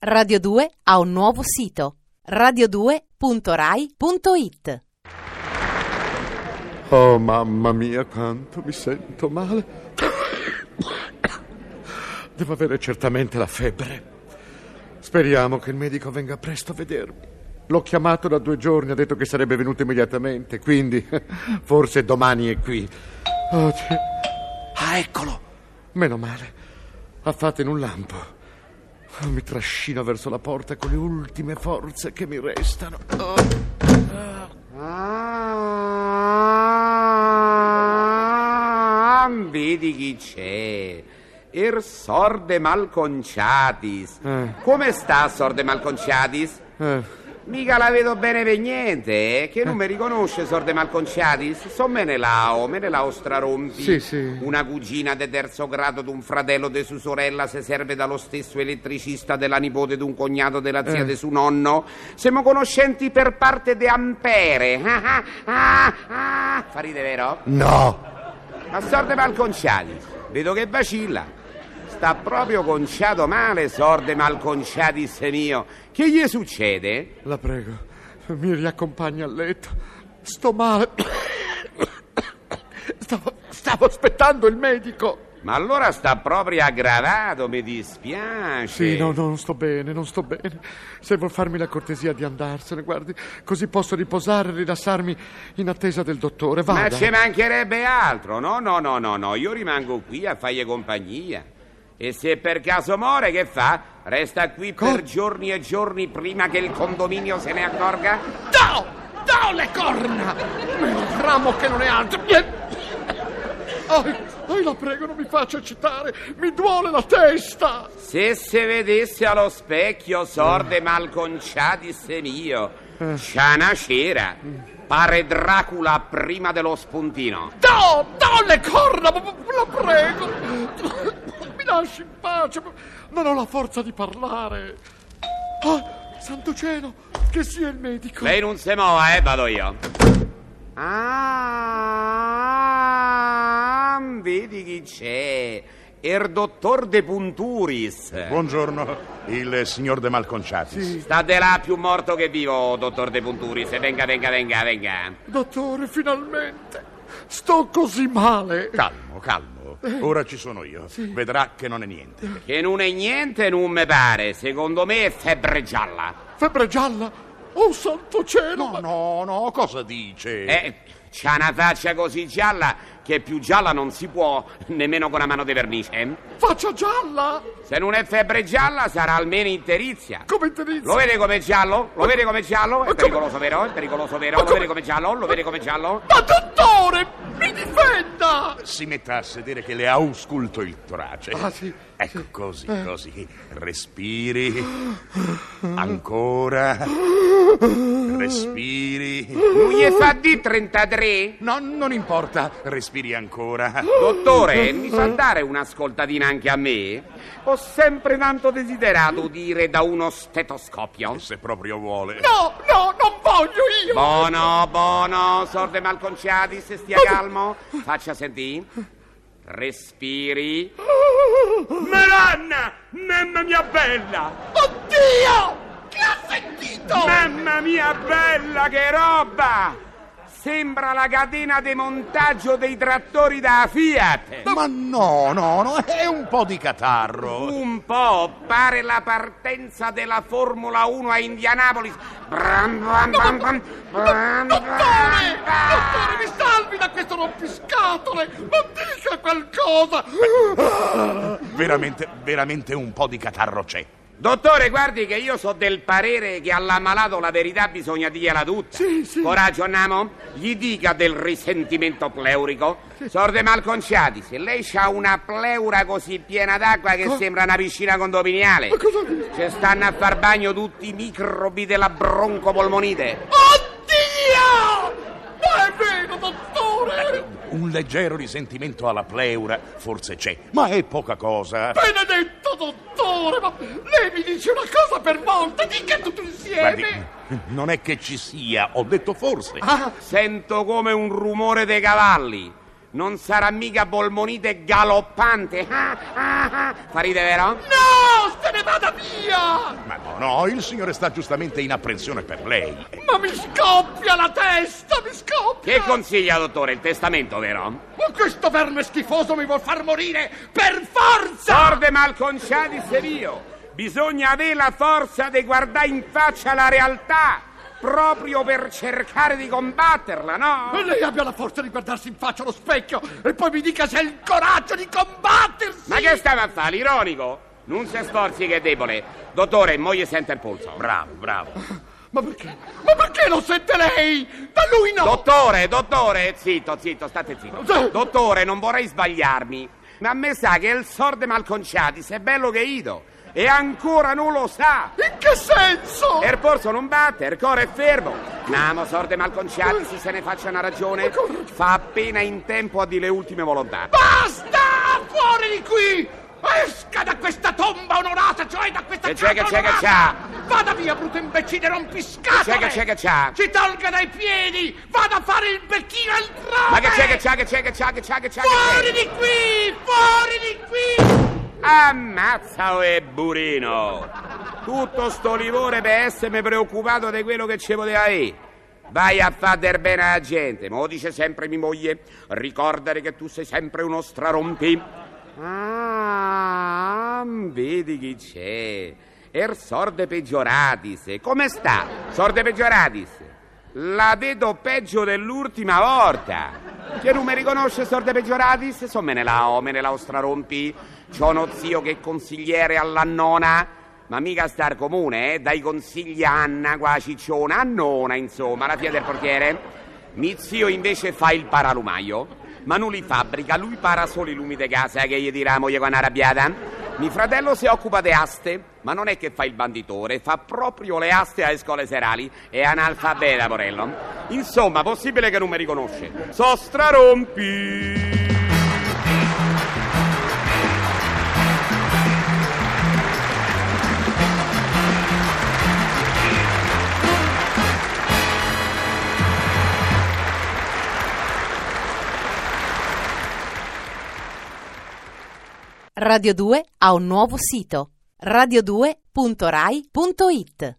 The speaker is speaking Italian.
Radio 2 ha un nuovo sito radio2.rai.it. Oh mamma mia, quanto mi sento male. Devo avere certamente la febbre. Speriamo che il medico venga presto a vedermi. L'ho chiamato da due giorni, ha detto che sarebbe venuto immediatamente, quindi forse domani è qui. Oh. Ah, eccolo! Meno male. Ha fatto in un lampo. Oh, mi trascino verso la porta con le ultime forze che mi restano. Oh. Ah, vedi chi c'è. Er Sorde Malconciatis. Eh. Come sta Sorde Malconciatis? Eh, Mica la vedo bene per niente, eh? Che non mi riconosce Sorde Malconciatis? So me ne lao, me ne lao strarompi. Sì, sì. Una cugina de terzo grado d'un fratello de su sorella se serve dallo stesso elettricista della nipote d'un cognato della zia Eh. de su nonno. Siamo conoscenti per parte de Ampere. Ah, ah, ah, ah. Farite vero? no! Ma Sorde Malconciatis, vedo che vacilla. Sta proprio conciato male, Sorde Malconciatis mio. Che gli succede? La prego, mi riaccompagni a letto. Sto male. Stavo, stavo aspettando il medico. Ma allora sta proprio aggravato, mi dispiace. Sì, no, no, non sto bene, non sto bene. Se vuol farmi la cortesia di andarsene, guardi, così posso riposare e rilassarmi in attesa del dottore. Ma Vada. ci mancherebbe altro. No, no, no, no, no. Io rimango qui a fargli compagnia. E se per caso muore, che fa? Resta qui Co- per giorni e giorni prima che il condominio se ne accorga? Do! Do le corna! Lo ramo che non è altro. Ai, ai, la prego, non mi faccia eccitare. Mi duole la testa. Se se vedesse allo specchio sorde malconciatis mio, c'ha una cera. Pare Dracula prima dello spuntino. Do! Do le corna! La prego! Lasci in pace! Non ho la forza di parlare! Ah, santo cielo! Che sia il medico! Lei non se muova, eh, vado io. Ah, vedi chi c'è? Er dottor De Punturis. Buongiorno, il signor De Malconciatis. Sì. Sta de là più morto che vivo, dottor De Punturis. Venga, venga, venga, venga. Dottore, finalmente! Sto così male! Calmo, calmo. Ora ci sono io. Vedrà che non è niente. Che non è niente, non me pare. Secondo me è febbre gialla. Febbre gialla! Oh, santo cielo! No, no, no, cosa dice? Eh, c'ha una faccia così gialla che più gialla non si può, nemmeno con una mano di vernice. eh? Faccia gialla! Se non è febbre gialla sarà almeno interizia. Come te dice? Lo vede come giallo? Lo vede come giallo? È pericoloso, vero? È pericoloso, vero? Ma Lo come- vede come giallo? Lo vede come giallo? Ma dottore! Mi difenda! Si metta a sedere che le ausculto il torace. Ah, sì, Ecco, sì. così, Eh. così. Respiri. Ancora. Respiri. Gli fa di 33? No, non importa. Respiri ancora. Dottore, mi fa dare un'ascoltatina anche a me? Ho sempre tanto desiderato udire da uno stetoscopio. Se proprio vuole. No, no, non voglio io! Buono, buono, sorde malconciati, se stia calmo. Faccia sentire. Respiri. Madonna! Mamma mia bella! Oddio! Che ha sentito? Mamma mia bella, che roba! Sembra la catena di montaggio dei trattori da Fiat. Ma no, no, no, è un po' di catarro. Un po' pare la partenza della Formula 1 a Indianapolis. Bram, bram, bram, bram, bram, Dottore! Dottore, mi salvi da questo rompiscatole! Ma dica qualcosa! Veramente, veramente un po' di catarro c'è. Dottore, guardi che io so del parere che all'ammalato la verità bisogna dirla tutta. Sì, sì. Coraggio, andiamo? Gli dica del risentimento pleurico. Sorde malconciati, se lei ha una pleura così piena d'acqua che Co- sembra una piscina condominiale. Ma cosa? Ci stanno a far bagno tutti i microbi della broncopolmonite. Oddio! Ma è vero, dottore! Un leggero risentimento alla pleura forse c'è, ma è poca cosa. Benedetto dottore, ma lei mi dice una cosa per volta, dica tutto Guardi, insieme! non è che ci sia, ho detto forse. Ah, Sento come un rumore dei cavalli. Non sarà mica polmonite galoppante. Ah, ah, ah. Fa ride, vero? No, se ne vada via! Ma no, no, il signore sta giustamente in apprensione per lei. Ma mi scoppia la testa, mi scoppia! Che consiglia, dottore? Il testamento, vero? Ma questo verme schifoso mi vuol far morire per forza! Sorde malconciati se io. Bisogna avere la forza di guardare in faccia la realtà proprio per cercare di combatterla, no? E lei abbia la forza di guardarsi in faccia allo specchio e poi mi dica se ha il coraggio di combattersi! Ma che stava a fare, l'ironico? Non si sforzi che è debole. Dottore, moglie sente il polso. Bravo, bravo. Ma perché? Ma perché lo sente lei? Da lui no! Dottore, dottore, zitto, zitto, state zitto. Dottore, non vorrei sbagliarmi, ma a me sa che il sorde malconciati se è bello che ido. E ancora non lo sa. In che senso? Il polso non batte, il cuore è fermo. Namo, sorde malconciati, se se ne faccia una ragione, fa appena in tempo a dire le ultime volontà. Basta! Fuori di qui! Esca da questa tomba onorata, cioè da questa Che c'è, che c'è, che onorata! Vada via, brutto imbecille, rompiscatole! Che c'è, che c'è, che c'ha? Ci tolga dai piedi! Vada a fare il becchino altrove! Ma che c'è, che c'ha, che c'è, che c'ha, che c'ha, che c'ha, che Fuori c'è? di qui! Fuori di qui! Ammazza e burino! Tutto sto livore per essermi preoccupato di quello che ci poteva avere. Vai a fare del bene alla gente, mo dice sempre mia moglie, ricordare che tu sei sempre uno strarompi. Ah, vedi chi c'è. Er sorde peggioratis. Come sta? Sorde peggioratis. La vedo peggio dell'ultima volta. Che non mi riconosce sorde peggioratis? So me ne lao, me ne lao strarompi. C'ho uno zio che è consigliere alla nona. Ma mica star comune, eh? Dai consigli a Anna, qua cicciona, a nona, insomma, la figlia del portiere. Mi zio invece fa il paralumaio, ma non li fabbrica, lui para solo i lumi di casa, che gli dirà moglie quando arrabbiata. Mi fratello si occupa di aste, ma non è che fa il banditore, fa proprio le aste alle scuole serali. È analfabeta, Porello. Insomma, possibile che non mi riconosce. So strarompi! Radio 2 ha un nuovo sito radio2.rai.it